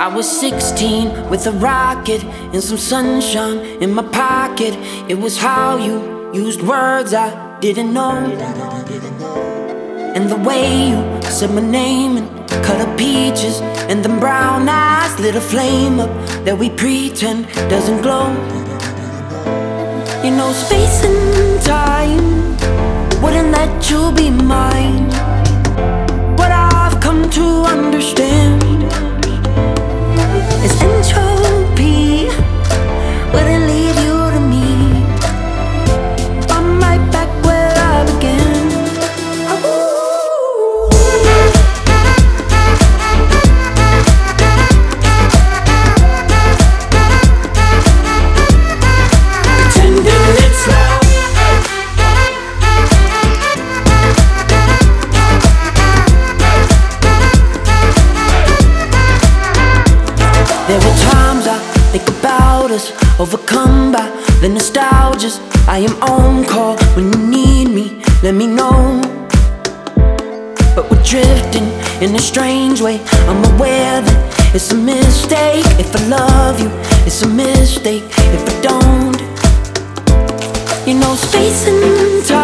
I was 16 with a rocket and some sunshine in my pocket. It was how you used words I didn't know. And the way you said my name and cut up peaches and them brown eyes lit a flame up that we pretend doesn't glow. You know, space and time wouldn't let you be mine. There were times I think about us, overcome by the nostalgias. I am on call when you need me, let me know. But we're drifting in a strange way. I'm aware that it's a mistake. If I love you, it's a mistake. If I don't, you know, space and time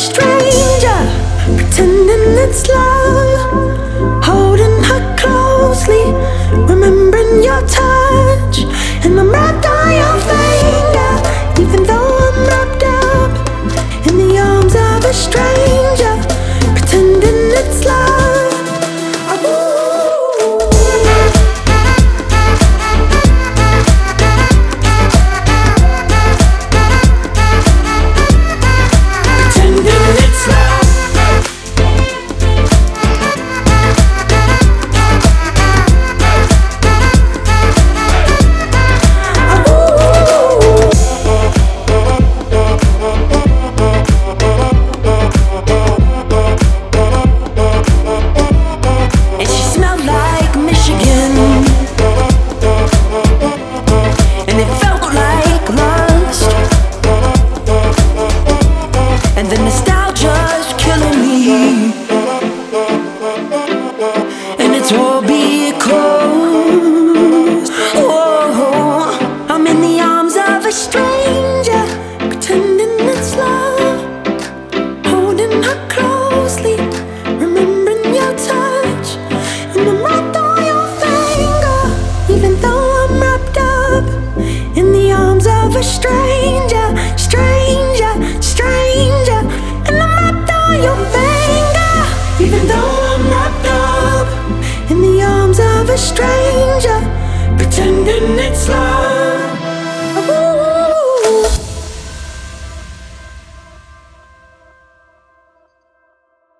stranger, pretending it's love, And it's all because whoa, I'm in the arms of a stranger, pretending it's love holding her closely, remembering your touch, and I'm wrapped on your finger, even though I'm wrapped up in the arms of a stranger, stranger, pretending it's love.